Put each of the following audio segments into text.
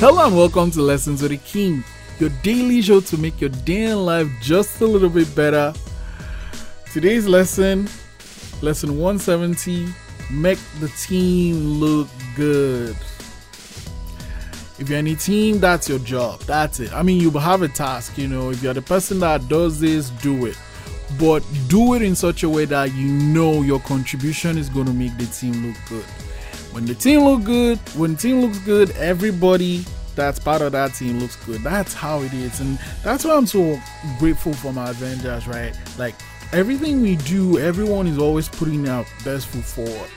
Hello and welcome to Lessons with the King, your daily show to make your day in life just a little bit better. Today's lesson, lesson 170, make the team look good. If you're in a team, that's your job. That's it. I mean, you have a task, you know. If you're the person that does this, do it. But do it in such a way that you know your contribution is going to make the team look good. When the team look good, when the team looks good, everybody that's part of that team looks good. That's how it is, and that's why I'm so grateful for my Avengers. Right, like everything we do, everyone is always putting their best foot forward.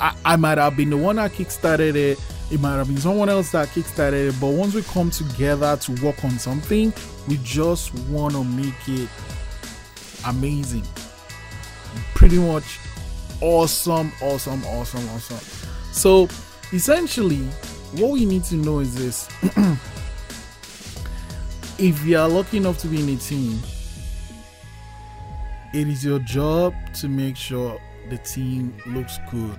I, I might have been the one that kickstarted it. It might have been someone else that kickstarted it. But once we come together to work on something, we just want to make it amazing. Pretty much awesome, awesome, awesome, awesome. So essentially, what we need to know is this if you are lucky enough to be in a team, it is your job to make sure the team looks good.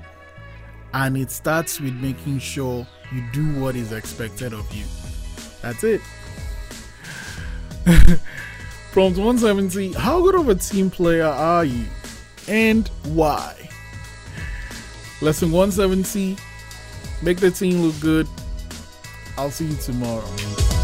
And it starts with making sure you do what is expected of you. That's it. Prompt 170 How good of a team player are you? And why? Lesson 170 Make the team look good. I'll see you tomorrow.